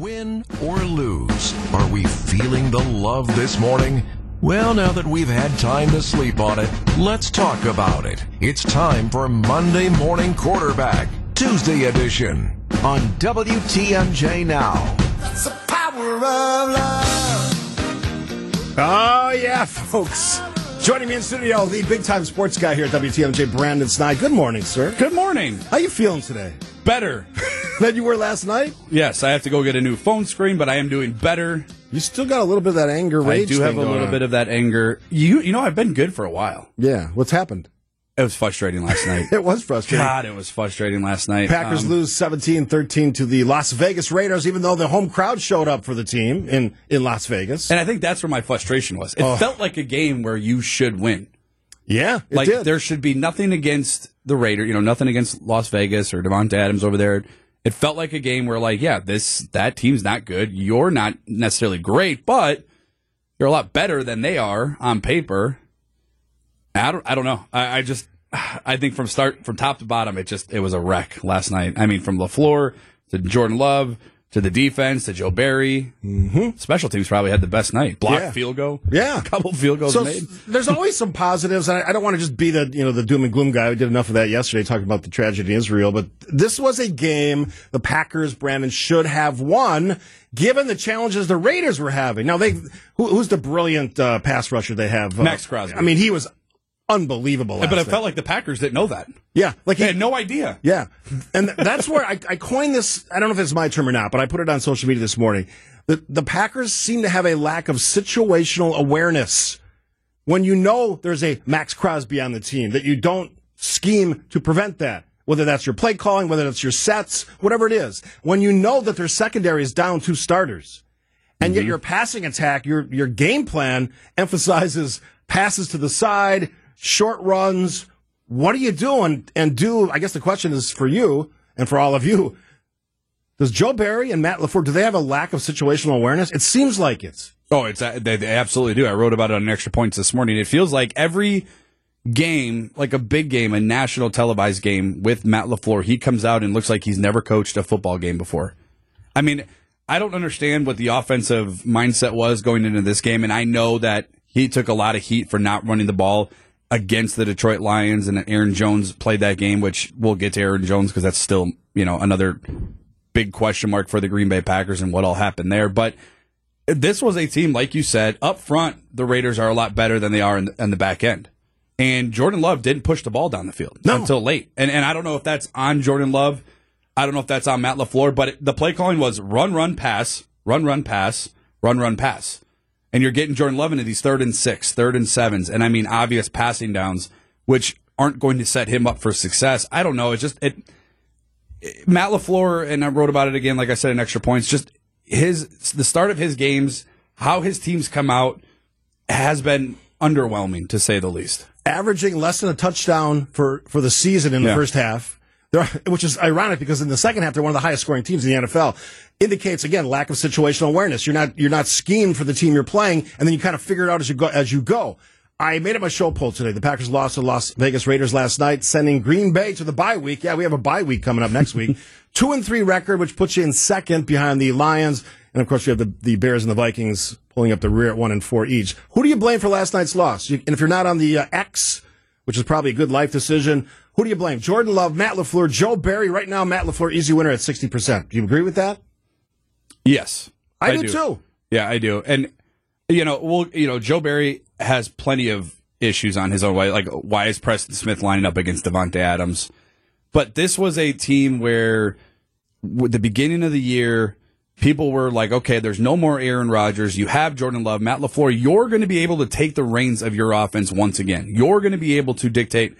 Win or lose, are we feeling the love this morning? Well, now that we've had time to sleep on it, let's talk about it. It's time for Monday Morning Quarterback, Tuesday edition, on WTMJ Now. It's the power of love. Oh, yeah, folks. Joining me in studio, the big time sports guy here at WTMJ, Brandon Snide. Good morning, sir. Good morning. How you feeling today? Better. Than you were last night? Yes, I have to go get a new phone screen, but I am doing better. You still got a little bit of that anger rage. I do have a little on. bit of that anger. You you know I've been good for a while. Yeah, what's happened? It was frustrating last night. It was frustrating. God, it was frustrating last night. Packers Um, lose 17-13 to the Las Vegas Raiders, even though the home crowd showed up for the team in, in Las Vegas. and I think that's where my frustration was. It Oh. felt like a game where you should win. yeah, like did. there should be nothing against the Raider, you know, nothing against Las Vegas or Davante Adams over there. It felt like a game where like, yeah, this that team's not good. You're not necessarily great, but you're a lot better than they are on paper. I don't I don't know. I, I just I think from start from top to bottom it just it was a wreck last night. I mean from LaFleur to Jordan Love to the defense to Joe Barry. Mm-hmm. Special teams probably had the best night. Block Yeah. field goal. Yeah. A couple field goals so made. there's always some positives. and I, I don't want to just be the you know the doom and gloom guy. We did enough of that yesterday, talking about the tragedy in Israel. But this was a game the Packers, Brandon, should have won, given the challenges the Raiders were having. Now they, who, who's the brilliant uh, pass rusher they have? Uh, Maxx Crosby. I mean, he was unbelievable. but it felt like the Packers didn't know that. yeah, like They he had no idea. yeah. And th- that's where I, I coined this. I don't know if it's my term or not, but I put it on social media this morning. The, the Packers seem to have a lack of situational awareness. When you know there's a Maxx Crosby on the team, that you don't scheme to prevent that. Whether that's your play calling, whether that's your sets, whatever it is. When you know that their secondary is down two starters, and yet mm-hmm. your passing attack, your your game plan emphasizes passes to the side, short runs. What are you doing? And do I guess the question is for you and for all of you. Does Joe Barry and Matt LaFleur do they have a lack of situational awareness? It seems like it. Oh, it's uh, they, they absolutely do. I wrote about it on Extra Points this morning. It feels like every game, like a big game, a national televised game with Matt LaFleur, he comes out and looks like he's never coached a football game before. I mean, I don't understand what the offensive mindset was going into this game, and I know that he took a lot of heat for not running the ball against the Detroit Lions, and Aaron Jones played that game, which we'll get to Aaron Jones because that's still, you know, another big question mark for the Green Bay Packers and what all happened there. But this was a team, like you said, up front, the Raiders are a lot better than they are in the, in the back end. And Jordan Love didn't push the ball down the field No. until late. And and I don't know if that's on Jordan Love. I don't know if that's on Matt LaFleur, but it, the play calling was run, run, pass, run, run, pass, run, run, pass. And you're getting Jordan Love into these third and six, third and sevens, and I mean obvious passing downs, which aren't going to set him up for success. I don't know. It's just it Matt LaFleur, and I wrote about it again, like I said in extra points, just his the start of his games, how his teams come out has been underwhelming to say the least. Averaging less than a touchdown for, for the season in the Yeah. first half, They're, which is ironic because in the second half they're one of the highest scoring teams in the NFL. Indicates again lack of situational awareness. You're not you're not schemed for the team you're playing, and then you kind of figure it out as you go as you go. I made it my show poll today. The Packers lost to Las Vegas Raiders last night, sending Green Bay to the bye week. Yeah, we have a bye week coming up next week. Two and three record, which puts you in second behind the Lions, and of course you have the, the Bears and the Vikings pulling up the rear at one and four each. Who do you blame for last night's loss? You, and if you're not on the uh, X, which is probably a good life decision, who do you blame? Jordan Love, Matt LaFleur, Joe Barry. Right now, Matt Lafleur easy winner at sixty percent. Do you agree with that? Yes, I do too. Yeah, I do. And you know, well, you know, Joe Barry has plenty of issues on his own way. Like, why is Preston Smith lining up against Davante Adams? But this was a team where, with the beginning of the year, people were like, okay, there's no more Aaron Rodgers. You have Jordan Love, Matt LaFleur. You're going to be able to take the reins of your offense once again. You're going to be able to dictate,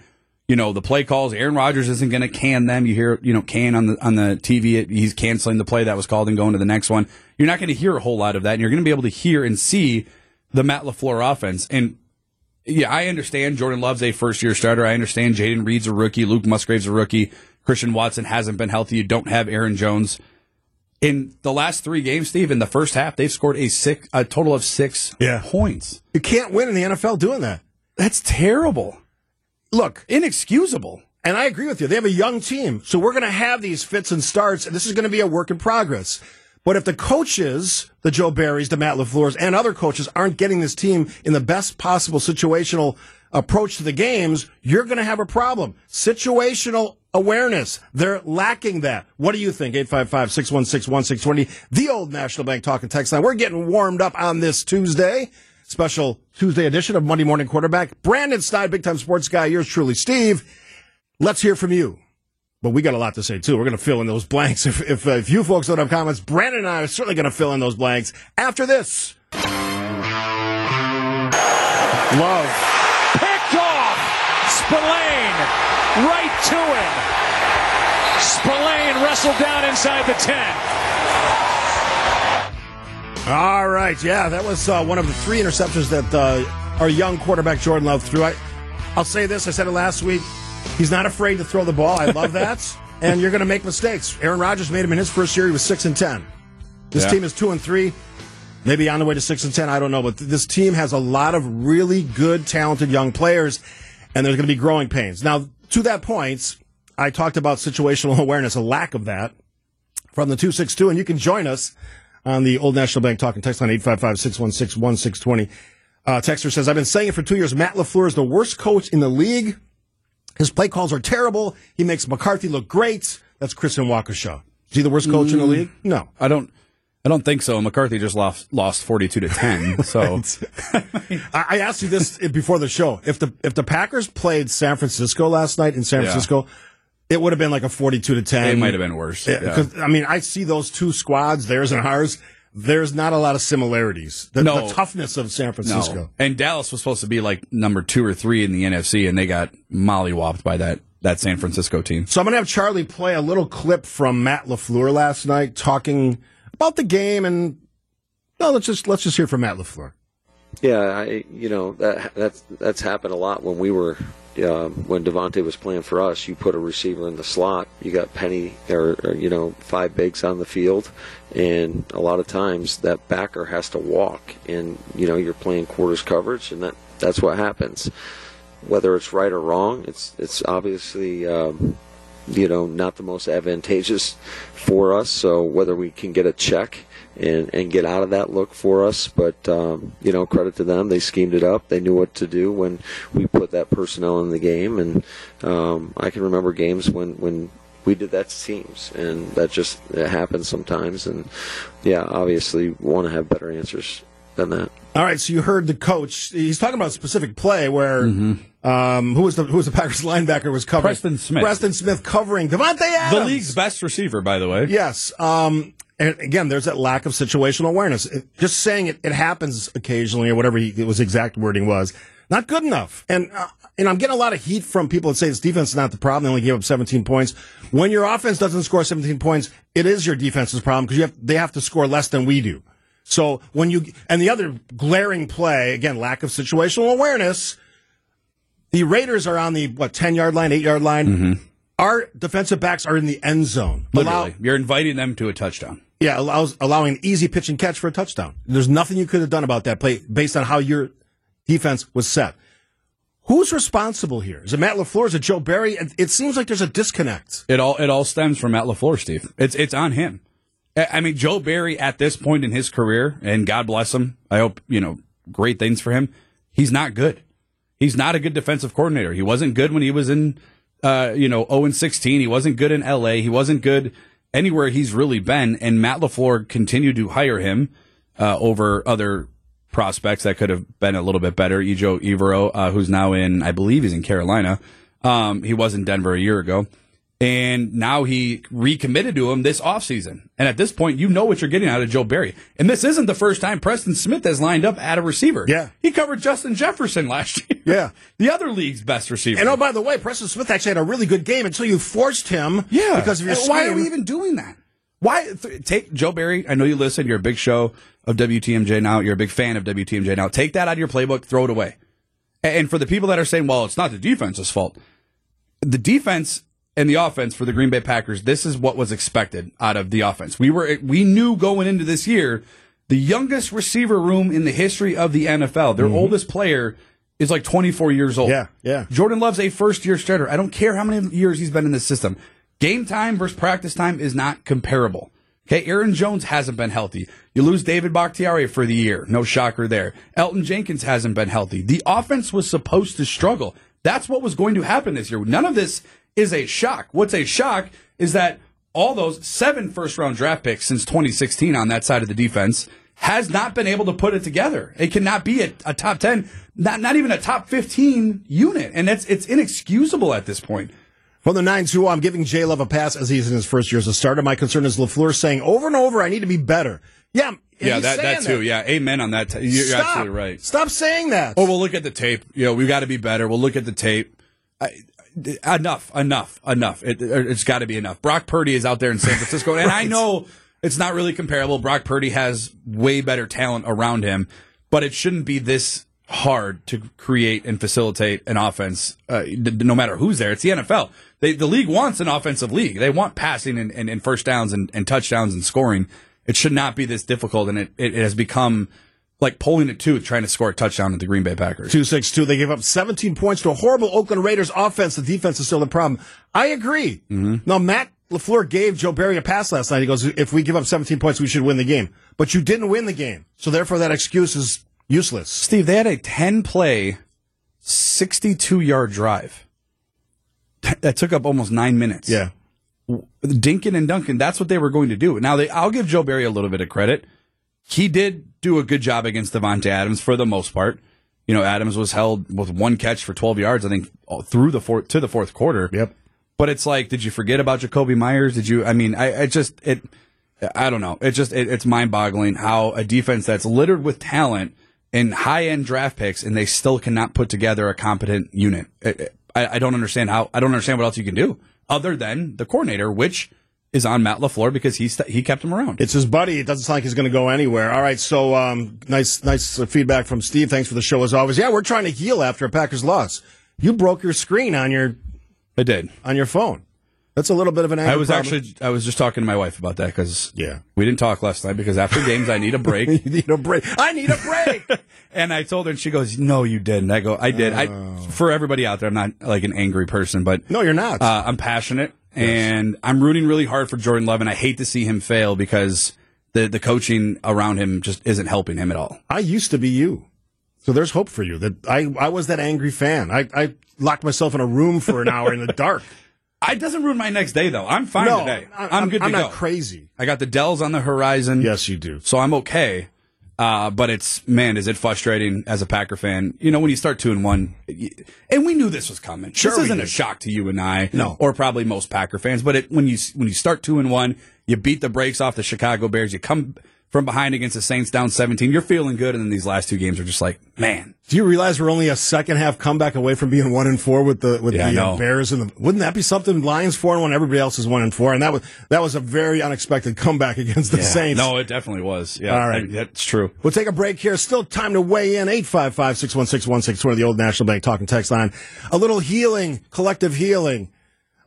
you know, the play calls. Aaron Rodgers isn't going to can them. You hear, you know, can on the on the TV. He's canceling the play that was called and going to the next one. You're not going to hear a whole lot of that, and you're going to be able to hear and see the Matt LaFleur offense. And yeah, I understand Jordan Love's a first year starter. I understand Jayden Reed's a rookie. Luke Musgrave's a rookie. Christian Watson hasn't been healthy. You don't have Aaron Jones. In the last three games, Steve, in the first half, they've scored a six, a total of six Yeah. points. You can't win in the NFL doing that. That's terrible. Look, Inexcusable. And I agree with you. They have a young team. So we're going to have these fits and starts, and this is going to be a work in progress. But if the coaches, the Joe Barrys, the Matt LaFleurs, and other coaches aren't getting this team in the best possible situational approach to the games, you're going to have a problem. Situational awareness. They're lacking that. What do you think? 855-616-1620, the old National Bank talking text line. We're getting warmed up on this Tuesday. Special Tuesday edition of Monday Morning Quarterback. Brandon Stein, big time sports guy. Yours truly, Steve. Let's hear from you. But we got a lot to say too. We're going to fill in those blanks. If if, uh, if you folks don't have comments, Brandon and I are certainly going to fill in those blanks after this. Love. Picked off. Spillane. Right to him. Spillane wrestled down inside the 10. All right, yeah, that was uh, one of the three interceptions that uh, our young quarterback Jordan Love threw. I, I'll say this: I said it last week. He's not afraid to throw the ball. I love that. and you're going to make mistakes. Aaron Rodgers made him in his first year. He was six and ten. This Yeah. team is two and three. Maybe on the way to six and ten. I don't know, but th- this team has a lot of really good, talented young players, and there's going to be growing pains. Now, to that point, I talked about situational awareness, a lack of that from the 262, and you can join us on the Old National Bank talking text line 855-616-1620. Uh, Texter says, I've been saying it for two years. Matt LaFleur is the worst coach in the league. His play calls are terrible. He makes McCarthy look great. That's Kristen Waukesha. Is he the worst coach in the league? No. I don't. I don't think so. McCarthy just lost lost forty two to ten. So I I asked you this before the show. If the if the Packers played San Francisco last night in San Yeah. Francisco, it would have been like a forty-two to ten. it might have been worse. Yeah, Yeah. 'cause, I mean, I see those two squads, theirs and ours. There's not a lot of similarities. The, No. the toughness of San Francisco. No. And Dallas was supposed to be like number two or three in the NFC, and they got mollywopped by that that San Francisco team. So I'm going to have Charlie play a little clip from Matt LaFleur last night talking about the game and no, let's just let's just hear from Matt LaFleur. Yeah, I you know that that's that's happened a lot when we were um, when Davante was playing for us. You put a receiver in the slot, you got Penny or, or you know five bigs on the field, and a lot of times that backer has to walk, and you know you're playing quarters coverage, and that that's what happens. Whether it's right or wrong, it's it's obviously. Um, you know, not the most advantageous for us. So whether we can get a check and, and get out of that look for us, but um, you know, credit to them, they schemed it up. They knew what to do when we put that personnel in the game, and um, I can remember games when when we did that to teams, and that just it happens sometimes. And yeah, obviously, want to have better answers than that. All right, so you heard the coach. He's talking about a specific play where um, who was the who was the Packers linebacker was covering Preston Smith. Preston Smith covering Davante Adams. The league's best receiver, by the way. Yes. Um, and again, there's that lack of situational awareness. It- just saying it, it happens occasionally or whatever he, it was exact wording was not good enough. And, uh, and I'm getting a lot of heat from people that say this defense is not the problem. They only gave up 17 points. When your offense doesn't score 17 points, it is your defense's problem because you have, they have to score less than we do. So when you, and the other glaring play, again, lack of situational awareness, the Raiders are on the, what, 10 yard line, 8 yard line. Our defensive backs are in the end zone. Allow- Literally, you're inviting them to a touchdown. Yeah, allows allowing an easy pitch and catch for a touchdown. There's nothing you could have done about that play based on how your defense was set. Who's responsible here? Is it Matt LaFleur? Is it Joe Barry? It, seems like there's a disconnect. It all it all stems from Matt LaFleur, Steve. It's it's on him. I mean, Joe Barry at this point in his career, and God bless him. I hope you know great things for him. He's not good. He's not a good defensive coordinator. He wasn't good when he was in, uh, you know, zero and sixteen. He wasn't good in L.A. He wasn't good anywhere he's really been. And Matt LaFleur continued to hire him uh, over other prospects that could have been a little bit better. Ejiro Evero, uh, who's now in, I believe, he's in Carolina. Um, he was in Denver a year ago. And now he recommitted to him this offseason. And at this point, you know what you're getting out of Joe Barry. And this isn't the first time Preston Smith has lined up at a receiver. Yeah. He covered Justin Jefferson last year. Yeah. The other league's best receiver. And oh, by the way, Preston Smith actually had a really good game until you forced him. Yeah. because of your And Why are we even doing that? Why th- take Joe Barry? I know you listen. You're a big show of WTMJ now. You're a big fan of WTMJ now. Take that out of your playbook. Throw it away. And for the people that are saying, "Well, it's not the defense's fault," the defense and the offense for the Green Bay Packers. This is what was expected out of the offense. We were we knew going into this year the youngest receiver room in the history of the NFL. Their mm-hmm. oldest player is like 24 years old. Yeah, yeah. Jordan Love's a first year starter. I don't care how many years he's been in the system. Game time versus practice time is not comparable. Okay, Aaron Jones hasn't been healthy. You lose David Bakhtiari for the year. No shocker there. Elgton Jenkins hasn't been healthy. The offense was supposed to struggle. That's what was going to happen this year. None of this is a shock. What's a shock is that all those seven first round draft picks since 2016 on that side of the defense has not been able to put it together. It cannot be a, a top 10, not, not even a top 15 unit. And it's, it's inexcusable at this point. From the 9 2, I'm giving J Love a pass as he's in his first year as a starter. My concern is LaFleur saying over and over, I need to be better. Yeah. Yeah, that, that too. Yeah, amen on that. You're Stop. absolutely right. Stop saying that. Oh, we'll look at the tape. You know, we got to be better. We'll look at the tape. I, enough, enough, enough. It, it's got to be enough. Brock Purdy is out there in San Francisco, and I know it's not really comparable. Brock Purdy has way better talent around him, but it shouldn't be this hard to create and facilitate an offense, uh, no matter who's there. It's the NFL. They, the league wants an offensive league. They want passing and, and, and first downs and, and touchdowns and scoring. It should not be this difficult, and it, it has become like pulling a tooth trying to score a touchdown at the Green Bay Packers. 262. They gave up 17 points to a horrible Oakland Raiders offense. The defense is still the problem. I agree. Mm-hmm. Now, Matt LaFleur gave Joe Barry a pass last night. He goes, if we give up 17 points, we should win the game. But you didn't win the game. So therefore, that excuse is useless. Steve, they had a 10 play, 62 yard drive. That took up almost nine minutes. Yeah. Dinkin and Duncan, that's what they were going to do. Now, they, I'll give Joe Barry a little bit of credit. He did do a good job against Davante Adams for the most part. You know, Adams was held with one catch for 12 yards, I think, through the fourth to the fourth quarter. Yep. But it's like, did you forget about Jakobi Meyers? Did you? I mean, I, I just it. I don't know. It just it, it's mind boggling how a defense that's littered with talent and high end draft picks, and they still cannot put together a competent unit. It- I, I don't understand how. I don't understand what else you can do other than the coordinator, which is on Matt LaFleur because he st- he kept him around. It's his buddy. It doesn't sound like he's going to go anywhere. All right. So, um, nice, nice feedback from Steve. Thanks for the show as always. Yeah, we're trying to heal after a Packers loss. You broke your screen on your I did. on your phone. That's a little bit of an. anger I was problem. actually I was just talking to my wife about that because Yeah. we didn't talk last night because after games I need a break. You need a break. I need a break. And I told her, and she goes, "No, you didn't." I go, "I did." I for everybody out there, I'm not like an angry person, but no, you're not. uh, I'm passionate, and I'm rooting really hard for Jordan Love, and I hate to see him fail because the the coaching around him just isn't helping him at all. I used to be you. So there's hope for you. That I, I was that angry fan. I, I locked myself in a room for an hour in the dark. It doesn't ruin my next day though. I'm fine no, today. I'm, I'm, good I'm go. not crazy. I got the Dells on the horizon. Yes, you do. so I'm okay. Uh, but it's man, is it frustrating as a Packer fan? You know, when you start two and one, and we knew this was coming. Sure this isn't did. a shock to you and I, No. or probably most Packer fans. But it, when you when you start two and one, you beat the brakes off the Chicago Bears. You come from behind against the Saints down 17. You're feeling good, and then these last two games are just like, man, Do you realize we're only a second half comeback away from being one and four with the with Yeah, the uh. Bears and the? Wouldn't that be something? Lions four and one. Everybody else is one and four, and that was that was a very unexpected comeback against the Saints. no, it definitely was. Yeah, All right. That's true. We'll take a break here. Still time to weigh in. 855-616-1620, the old National Bank talking text line. A little healing, collective healing.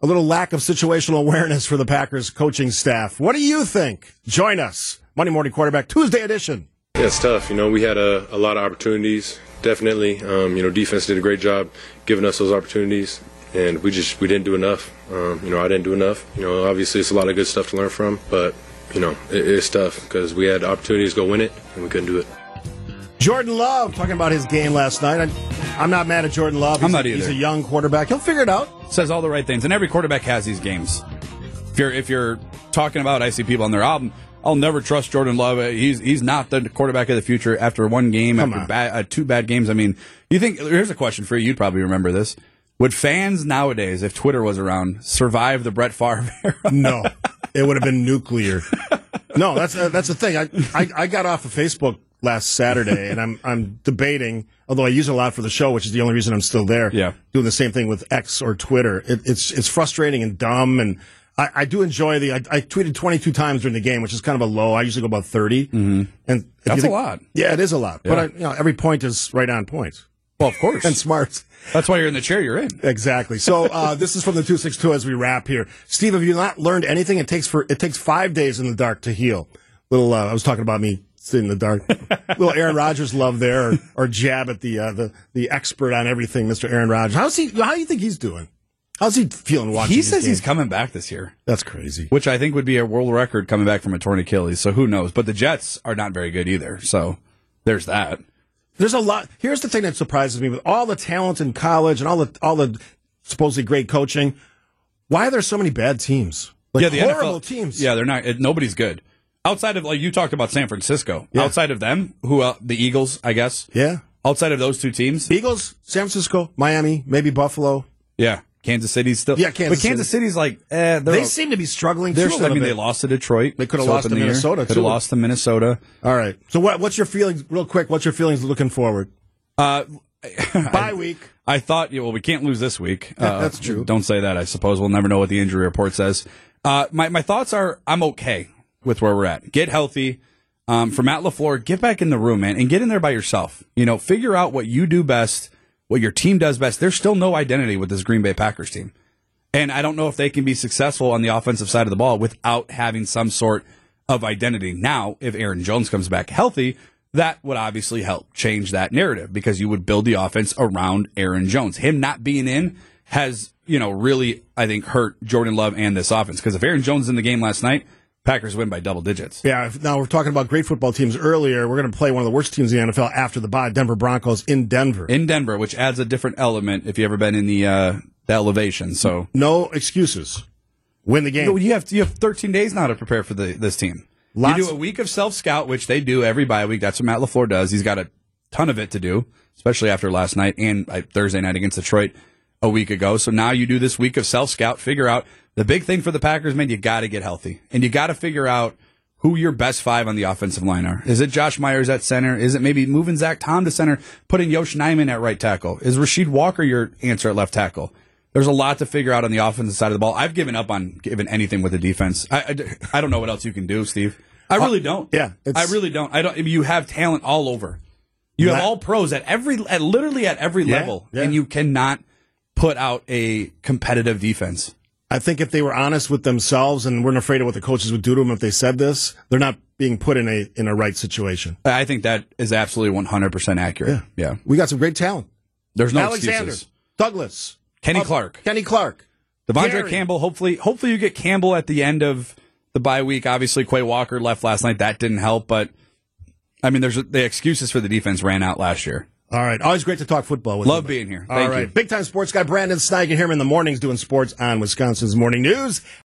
A little lack of situational awareness for the Packers coaching staff. What do you think? Join us. Monday Morning Quarterback, Tuesday edition. Yeah, it's tough. You know, we had a, a lot of opportunities. Definitely, um, you know, defense did a great job giving us those opportunities, and we just we didn't do enough. Um, you know, I didn't do enough. You know, obviously it's a lot of good stuff to learn from, but you know, it, it's tough because we had opportunities to go win it and we couldn't do it. Jordan Love talking about his game last night. I, I'm not mad at Jordan Love. He's I'm not a, He's a young quarterback. He'll figure it out. says all the right things, and every quarterback has these games. If you're if you're talking about, I see people on their album. I'll never trust Jordan Love. He's he's not the quarterback of the future after one game, Come after bad, uh, two bad games. I mean, you think? Here's a question for you. You'd probably remember this. Would fans nowadays, if Twitter was around, survive the Brett Favre era? No, it would have been nuclear. No, that's uh, that's the thing. I, I I got off of Facebook last Saturday, and I'm I'm debating. Although I use it a lot for the show, which is the only reason I'm still there. Yeah. doing the same thing with X or Twitter. It, it's it's frustrating and dumb, and I, I do enjoy the. I, I tweeted 22 times during the game, which is kind of a low. I usually go about 30, mm-hmm. and That's think- a lot. Yeah, it is a lot. But I, you know, every point is right on point Well, of course. and smart. That's why you're in the chair you're in. Exactly. So uh, this is from the two six two as we wrap here. Steve, have you not learned anything? It takes for it takes five days in the dark to heal. Little, uh, I was talking about me sitting in the dark. Little Aaron Rodgers love there, or, or jab at the uh, the the expert on everything, Mr. Aaron Rodgers. How's he? How do you think he's doing? How's he feeling watching? He says he's coming back this year, That's crazy. which I think would be a world record coming back from a torn Achilles. So who knows? But the Jets are not very good either. So there's that. There's a lot. Here's the thing that surprises me with all the talent in college and all the all the supposedly great coaching. Why are there so many bad teams? Like yeah, the horrible NFL, teams. Yeah, they're not. It, nobody's good outside of like you talked about San Francisco. Yeah. Outside of them, who uh, the Eagles, I guess. yeah. Outside of those two teams, Eagles, San Francisco, Miami, maybe Buffalo. yeah, Kansas City's still. Yeah, Kansas but Kansas City's like, eh, they're They seem to be struggling. They're, too, a I little mean, bit. they lost to Detroit. They coulda lost to the year. Minnesota, Coulda lost to Minnesota. All right. So what? What's your feelings, real quick? What's your feelings looking forward? Uh, Bye week. I thought, yeah, well, we can't lose this week. Uh, That's true. Don't say that. I suppose we'll never know what the injury report says. Uh, my my thoughts are, I'm okay with where we're at. Get healthy. Um, for Matt LaFleur, get back in the room, man, and get in there by yourself. You know, figure out what you do best, what your team does best. There's still no identity with this Green Bay Packers team, and I don't know if they can be successful on the offensive side of the ball without having some sort of identity. Now, if Aaron Jones comes back healthy, that would obviously help change that narrative because you would build the offense around Aaron Jones. Him not being in has, you know, really, I think, hurt Jordan Love and this offense. Because if Aaron Jones in the game last night, Packers win by double digits. Yeah. Now we're talking about great football teams earlier. We're going to play one of the worst teams in the NFL after the bye, Denver Broncos in Denver. In Denver, which adds a different element if you've ever been in the, uh, the elevation. So no excuses. Win the game. You, know, you have you have 13 days now to prepare for the, this team. Lots- you do a week of self scout, which they do every bye week. That's what Matt LaFleur does. He's got a ton of it to do, especially after last night and uh, Thursday night against Detroit a week ago. So now you do this week of self scout. Figure out the big thing for the Packers, man. You got to get healthy, and you got to figure out who your best five on the offensive line are. Is it Josh Myers at center? Is it maybe moving Zach Tom to center, putting Yosh Nijman at right tackle? Is Rasheed Walker your answer at left tackle? There's a lot to figure out on the offensive side of the ball. I've given up on giving anything with the defense. I, I, I don't know what else you can do, Steve. I really uh, don't. yeah, it's- I really don't. I don't. You have talent all over. You have all pros at every, at literally at every Yeah, level, yeah. and you cannot put out a competitive defense. I think if they were honest with themselves and weren't afraid of what the coaches would do to them if they said this, they're not being put in a in a right situation. I think that is absolutely 100% accurate. Yeah. We got some great talent. There's no Alexander, excuses. Douglas, Kenny Clark. Kenny Clark, Devondre Gary. Campbell, hopefully, hopefully you get Campbell at the end of the bye week. Obviously, Quay Walker left last night. That didn't help, but I mean, there's the excuses for the defense ran out last year. All right. Always great to talk football with you. Love you. being here. All Thank right. you. Big time sports guy Brandon Snyder. You hear him in the mornings doing sports on Wisconsin's Morning News.